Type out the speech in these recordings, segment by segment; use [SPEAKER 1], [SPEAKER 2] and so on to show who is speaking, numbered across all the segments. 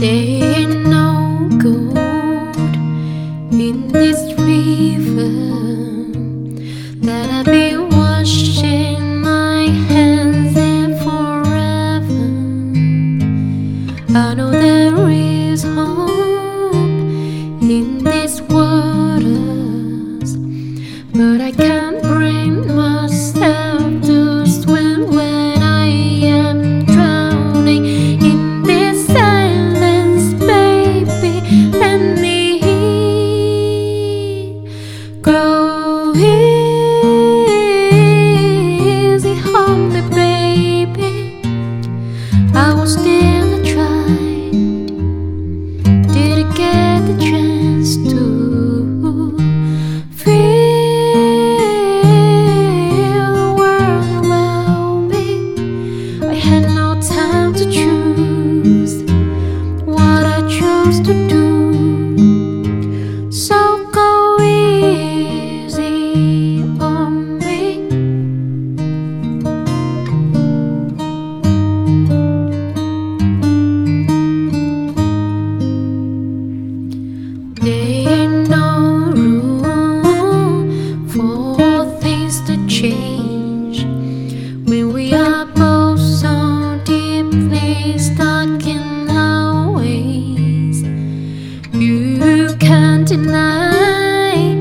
[SPEAKER 1] There ain't no gold in this river that I've been washing my hands in forever. I know that. I was still I tried. Did I get the chance to? Deny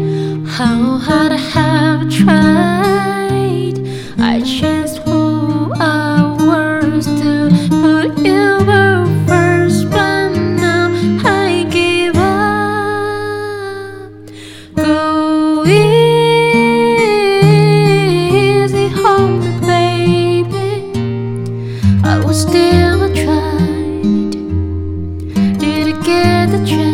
[SPEAKER 1] how hard I have tried. I changed who I was to put you were first, but now I give up. Go easy on me, baby. I was still a tried. Did I get the chance?